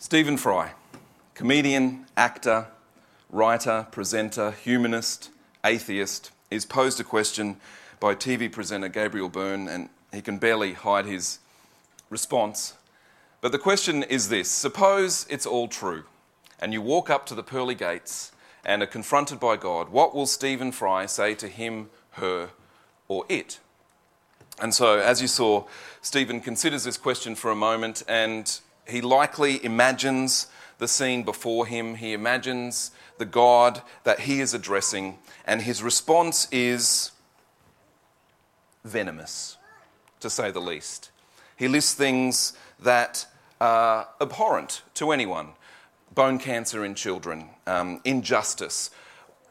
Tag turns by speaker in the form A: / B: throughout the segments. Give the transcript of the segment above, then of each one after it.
A: Stephen Fry, comedian, actor, writer, presenter, humanist, atheist, is posed a question by TV presenter Gabriel Byrne, and he can barely hide his response. But the question is this Suppose it's all true, and you walk up to the pearly gates and are confronted by God. What will Stephen Fry say to him, her, or it? And so, as you saw, Stephen considers this question for a moment and he likely imagines the scene before him. He imagines the God that he is addressing, and his response is venomous, to say the least. He lists things that are abhorrent to anyone bone cancer in children, um, injustice,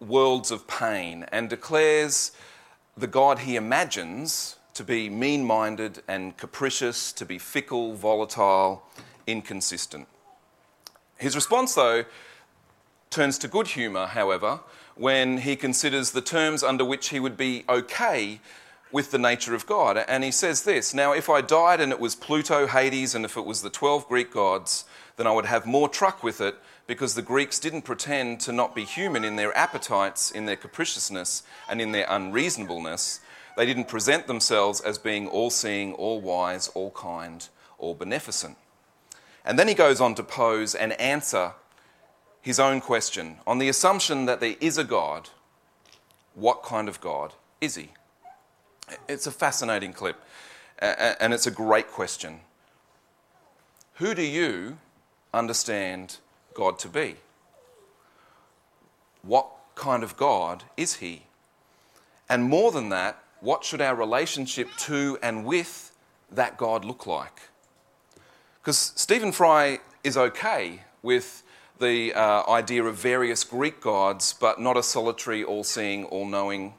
A: worlds of pain, and declares the God he imagines to be mean minded and capricious, to be fickle, volatile, inconsistent. His response, though, turns to good humour, however, when he considers the terms under which he would be okay with the nature of God. And he says this Now, if I died and it was Pluto, Hades, and if it was the 12 Greek gods, then I would have more truck with it because the Greeks didn't pretend to not be human in their appetites, in their capriciousness, and in their unreasonableness. They didn't present themselves as being all seeing, all wise, all kind, all beneficent. And then he goes on to pose and answer his own question on the assumption that there is a God. What kind of God is he? It's a fascinating clip, and it's a great question. Who do you understand God to be? What kind of God is he? And more than that, what should our relationship to and with that God look like? Because Stephen Fry is okay with the uh, idea of various Greek gods, but not a solitary, all seeing, all knowing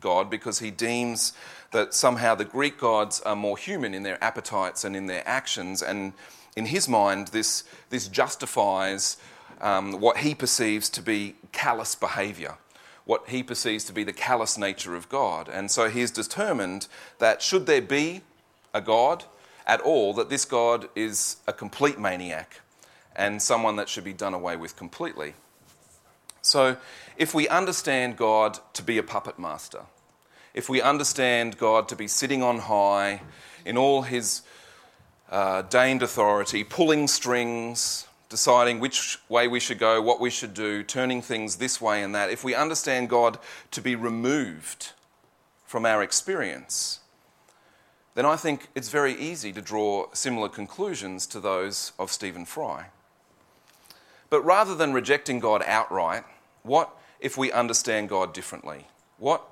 A: God, because he deems that somehow the Greek gods are more human in their appetites and in their actions. And in his mind, this, this justifies um, what he perceives to be callous behaviour what he perceives to be the callous nature of God. And so he is determined that should there be a God at all, that this God is a complete maniac and someone that should be done away with completely. So if we understand God to be a puppet master, if we understand God to be sitting on high in all his uh, deigned authority, pulling strings, deciding which way we should go, what we should do, turning things this way and that, if we understand God to be removed from our experience, then I think it's very easy to draw similar conclusions to those of Stephen Fry. But rather than rejecting God outright, what if we understand God differently? What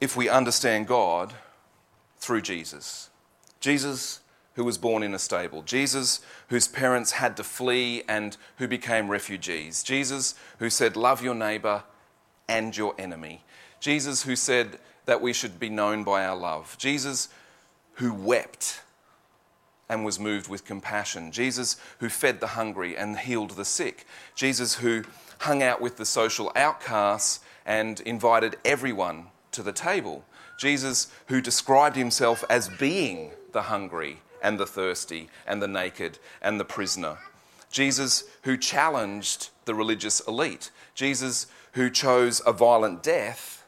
A: if we understand God through Jesus? Jesus who was born in a stable, Jesus, whose parents had to flee and who became refugees, Jesus, who said, Love your neighbour and your enemy, Jesus, who said that we should be known by our love, Jesus, who wept and was moved with compassion, Jesus, who fed the hungry and healed the sick, Jesus, who hung out with the social outcasts and invited everyone to the table. Jesus, who described himself as being the hungry and the thirsty and the naked and the prisoner. Jesus, who challenged the religious elite. Jesus, who chose a violent death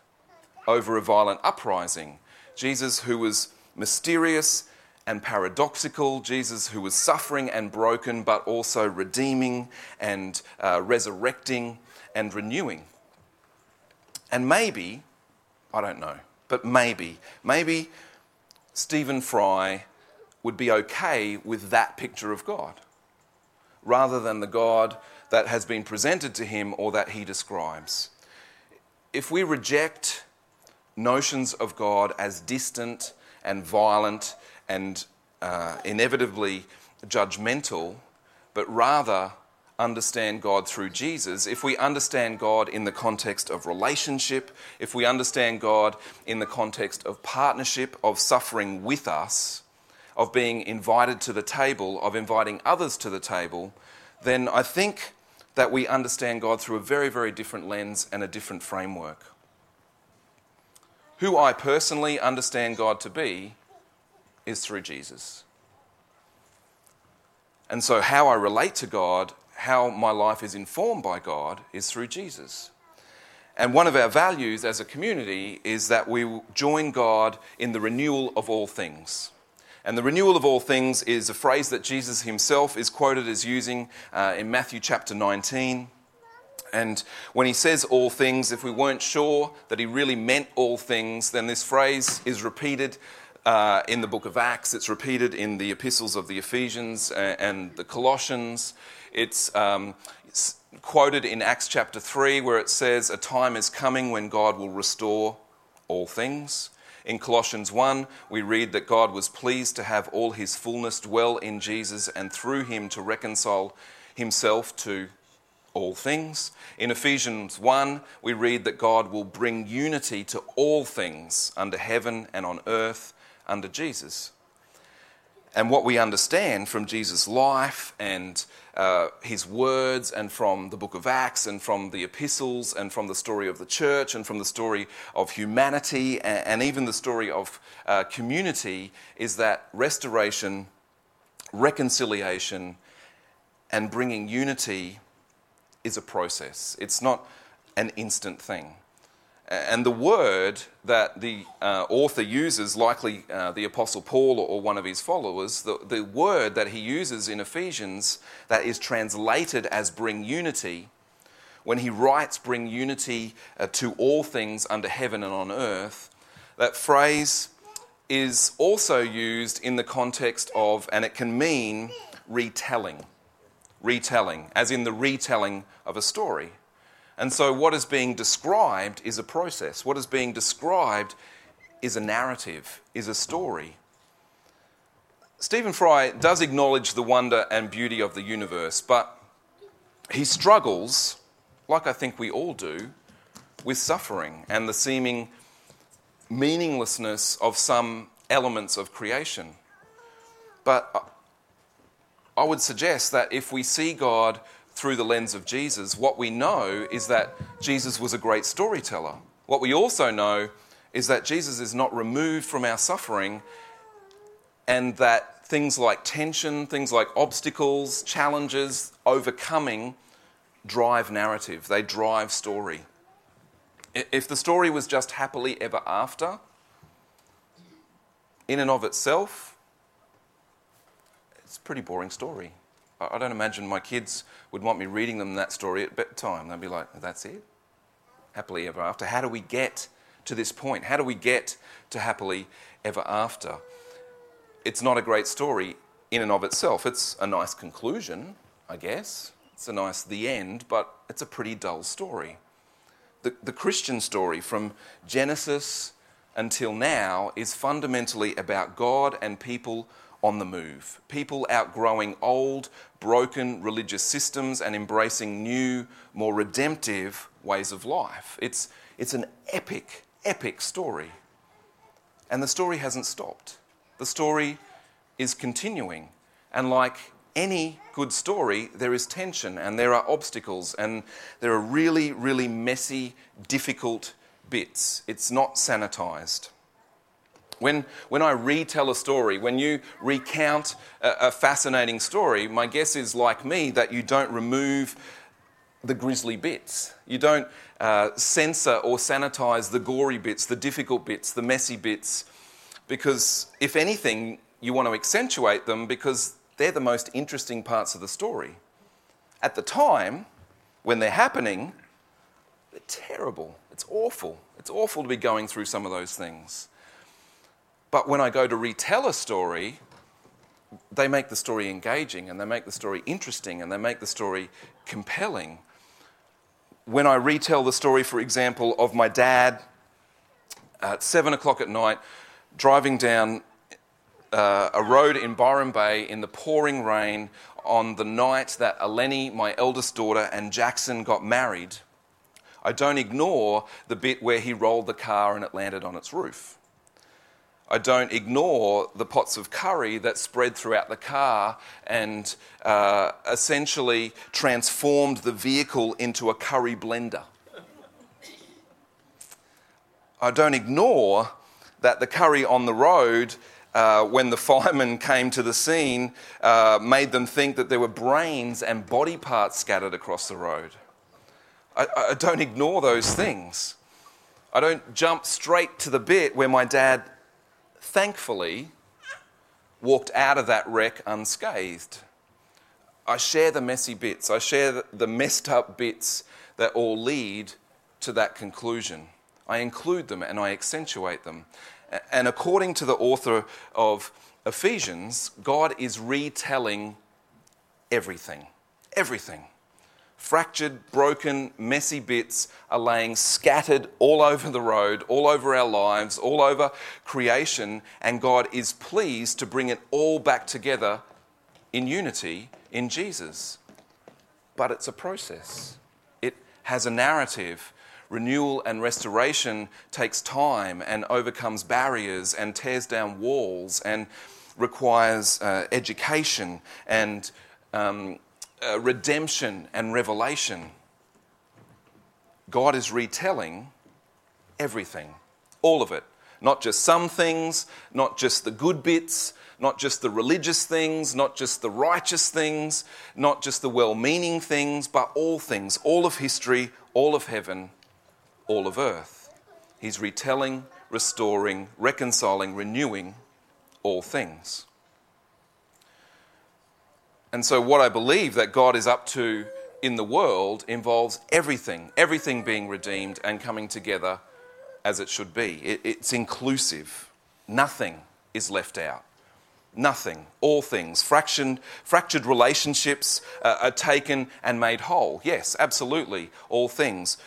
A: over a violent uprising. Jesus, who was mysterious and paradoxical. Jesus, who was suffering and broken, but also redeeming and uh, resurrecting and renewing. And maybe, I don't know, but maybe, maybe Stephen Fry would be okay with that picture of God rather than the God that has been presented to him or that he describes. If we reject notions of God as distant and violent and uh, inevitably judgmental, but rather understand God through Jesus, if we understand God in the context of relationship, if we understand God in the context of partnership, of suffering with us, of being invited to the table, of inviting others to the table, then I think that we understand God through a very, very different lens and a different framework. Who I personally understand God to be is through Jesus. And so, how I relate to God, how my life is informed by God, is through Jesus. And one of our values as a community is that we join God in the renewal of all things. And the renewal of all things is a phrase that Jesus himself is quoted as using uh, in Matthew chapter 19. And when he says all things, if we weren't sure that he really meant all things, then this phrase is repeated uh, in the book of Acts, it's repeated in the epistles of the Ephesians and the Colossians. It's, um, it's quoted in Acts chapter 3, where it says, A time is coming when God will restore all things. In Colossians 1, we read that God was pleased to have all his fullness dwell in Jesus and through him to reconcile himself to all things. In Ephesians 1, we read that God will bring unity to all things under heaven and on earth under Jesus. And what we understand from Jesus' life and uh, his words, and from the book of Acts, and from the epistles, and from the story of the church, and from the story of humanity, and, and even the story of uh, community, is that restoration, reconciliation, and bringing unity is a process. It's not an instant thing. And the word that the uh, author uses, likely uh, the Apostle Paul or one of his followers, the, the word that he uses in Ephesians that is translated as bring unity, when he writes bring unity uh, to all things under heaven and on earth, that phrase is also used in the context of, and it can mean retelling. Retelling, as in the retelling of a story. And so, what is being described is a process. What is being described is a narrative, is a story. Stephen Fry does acknowledge the wonder and beauty of the universe, but he struggles, like I think we all do, with suffering and the seeming meaninglessness of some elements of creation. But I would suggest that if we see God through the lens of Jesus, what we know is that Jesus was a great storyteller. What we also know is that Jesus is not removed from our suffering and that things like tension, things like obstacles, challenges, overcoming drive narrative, they drive story. If the story was just happily ever after, in and of itself, it's a pretty boring story. I don't imagine my kids would want me reading them that story at bedtime. They'd be like, that's it? Happily ever after. How do we get to this point? How do we get to happily ever after? It's not a great story in and of itself. It's a nice conclusion, I guess. It's a nice the end, but it's a pretty dull story. The, the Christian story from Genesis until now is fundamentally about God and people on the move. People outgrowing old, broken religious systems and embracing new, more redemptive ways of life. It's, it's an epic, epic story. And the story hasn't stopped. The story is continuing. And like any good story, there is tension and there are obstacles and there are really, really messy, difficult bits. It's not sanitized. When, when I retell a story, when you recount a, a, fascinating story, my guess is, like me, that you don't remove the grisly bits. You don't uh, censor or sanitize the gory bits, the difficult bits, the messy bits, because if anything, you want to accentuate them because they're the most interesting parts of the story. At the time, when they're happening, they're terrible. It's awful. It's awful to be going through some of those things. But when I go to retell a story, they make the story engaging and they make the story interesting and they make the story compelling. When I retell the story, for example, of my dad at seven o'clock at night driving down uh, a road in Byron Bay in the pouring rain on the night that Eleni, my eldest daughter, and Jackson got married, I don't ignore the bit where he rolled the car and it landed on its roof. I don't ignore the pots of curry that spread throughout the car and uh, essentially transformed the vehicle into a curry blender. I don't ignore that the curry on the road uh, when the firemen came to the scene, uh, made them think that there were brains and body parts scattered across the road. I, I don't ignore those things. I don't jump straight to the bit where my dad, thankfully, walked out of that wreck unscathed. I share the messy bits, I share the messed up bits that all lead to that conclusion. I include them and I accentuate them. And according to the author of Ephesians, God is retelling everything. Everything. Fractured, broken, messy bits are laying scattered all over the road, all over our lives, all over creation, and God is pleased to bring it all back together in unity in Jesus. But it's a process, it has a narrative. Renewal and restoration takes time and overcomes barriers and tears down walls and requires uh, education and um, uh, redemption and revelation. God is retelling everything, all of it. Not just some things, not just the good bits, not just the religious things, not just the righteous things, not just the well meaning things, but all things, all of history, all of heaven, all of earth. He's retelling, restoring, reconciling, renewing all things. And so, what I believe that God is up to in the world involves everything, everything being redeemed and coming together as it should be. It, it's inclusive, nothing is left out. Nothing, all things. Fractured, fractured relationships uh, are taken and made whole. Yes, absolutely, all things.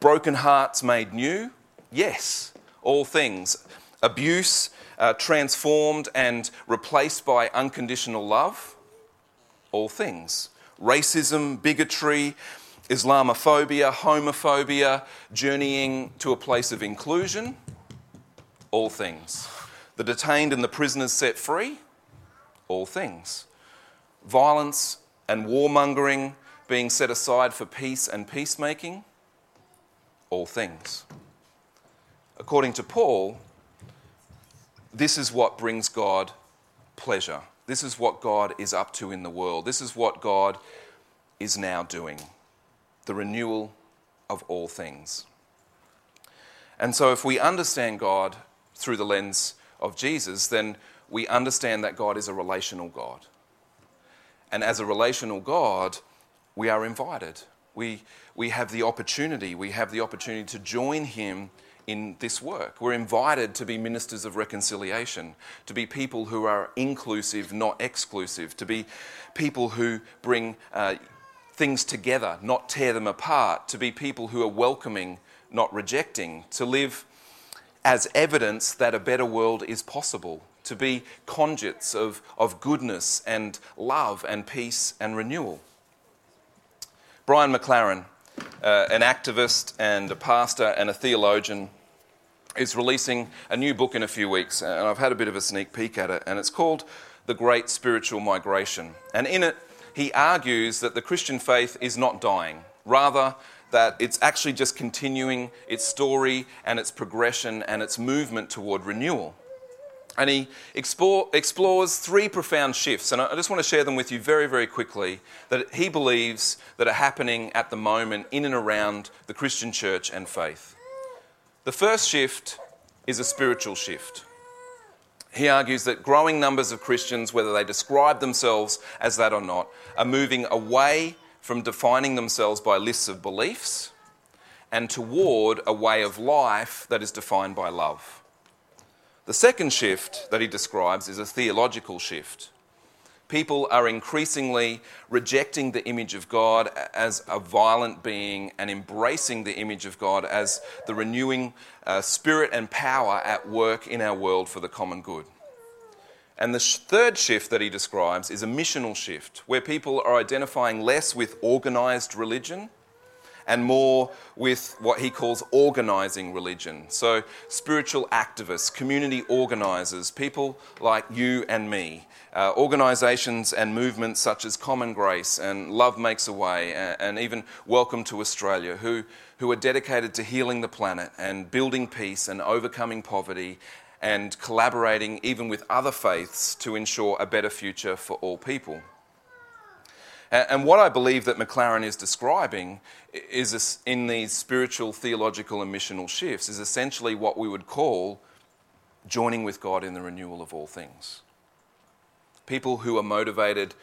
A: Broken hearts made new. Yes, all things. Abuse uh, transformed and replaced by unconditional love all things racism, bigotry, Islamophobia, homophobia, journeying to a place of inclusion, all things. The detained and the prisoners set free, all things. Violence and warmongering being set aside for peace and peacemaking, all things. According to Paul, this is what brings God pleasure. This is what God is up to in the world. This is what God is now doing the renewal of all things. And so, if we understand God through the lens of Jesus, then we understand that God is a relational God. And as a relational God, we are invited. We, we have the opportunity, we have the opportunity to join Him in this work. We're invited to be ministers of reconciliation, to be people who are inclusive, not exclusive, to be people who bring uh, things together, not tear them apart, to be people who are welcoming, not rejecting, to live as evidence that a better world is possible, to be conduits of, of goodness and love and peace and renewal. Brian McLaren uh, an activist and a pastor and a theologian, is releasing a new book in a few weeks, and I've had a bit of a sneak peek at it, and it's called The Great Spiritual Migration. And in it, he argues that the Christian faith is not dying, rather, that it's actually just continuing its story and its progression and its movement toward renewal. And he explore, explores three profound shifts, and I just want to share them with you very, very quickly that he believes that are happening at the moment in and around the Christian church and faith. The first shift is a spiritual shift. He argues that growing numbers of Christians, whether they describe themselves as that or not, are moving away from defining themselves by lists of beliefs and toward a way of life that is defined by love. The second shift that he describes is a theological shift. People are increasingly rejecting the image of God as a violent being and embracing the image of God as the renewing uh, spirit and power at work in our world for the common good. And the third shift that he describes is a missional shift, where people are identifying less with organized religion and more with what he calls organizing religion. So, spiritual activists, community organizers, people like you and me, uh, organizations and movements such as Common Grace and Love Makes a Way, and, and even Welcome to Australia, who, who are dedicated to healing the planet and building peace and overcoming poverty and collaborating even with other faiths to ensure a better future for all people. And what I believe that McLaren is describing is in these spiritual, theological, and missional shifts is essentially what we would call joining with God in the renewal of all things. People who are motivated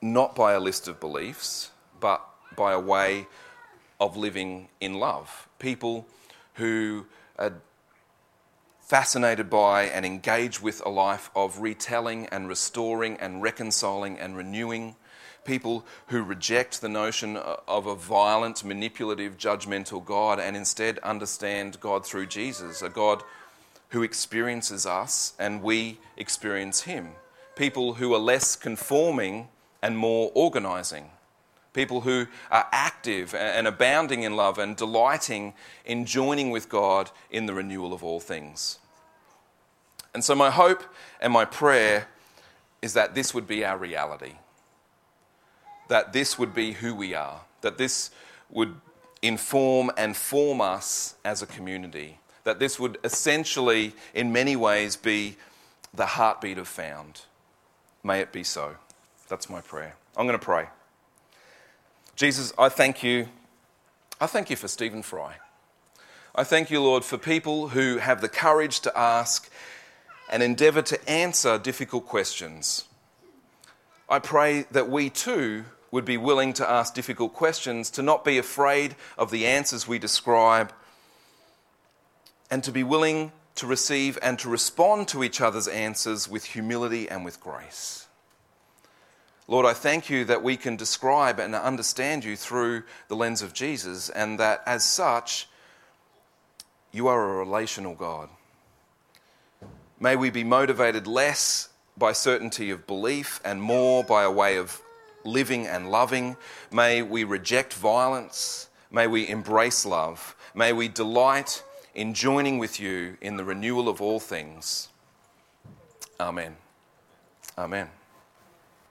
A: not by a list of beliefs, but by a way of living in love. People who are fascinated by and engage with a life of retelling and restoring and reconciling and renewing. People who reject the notion of a violent, manipulative, judgmental God and instead understand God through Jesus, a God who experiences us and we experience Him. People who are less conforming and more organizing. People who are active and abounding in love and delighting in joining with God in the renewal of all things. And so, my hope and my prayer is that this would be our reality, that this would be who we are, that this would inform and form us as a community, that this would essentially, in many ways, be the heartbeat of Found. May it be so. That's my prayer. I'm going to pray. Jesus, I thank you. I thank you for Stephen Fry. I thank you, Lord, for people who have the courage to ask and endeavour to answer difficult questions. I pray that we too would be willing to ask difficult questions, to not be afraid of the answers we describe, and to be willing to receive and to respond to each other's answers with humility and with grace. Lord, I thank you that we can describe and understand you through the lens of Jesus, and that as such, you are a relational God. May we be motivated less by certainty of belief and more by a way of living and loving. May we reject violence. May we embrace love. May we delight in joining with you in the renewal of all things. Amen. Amen.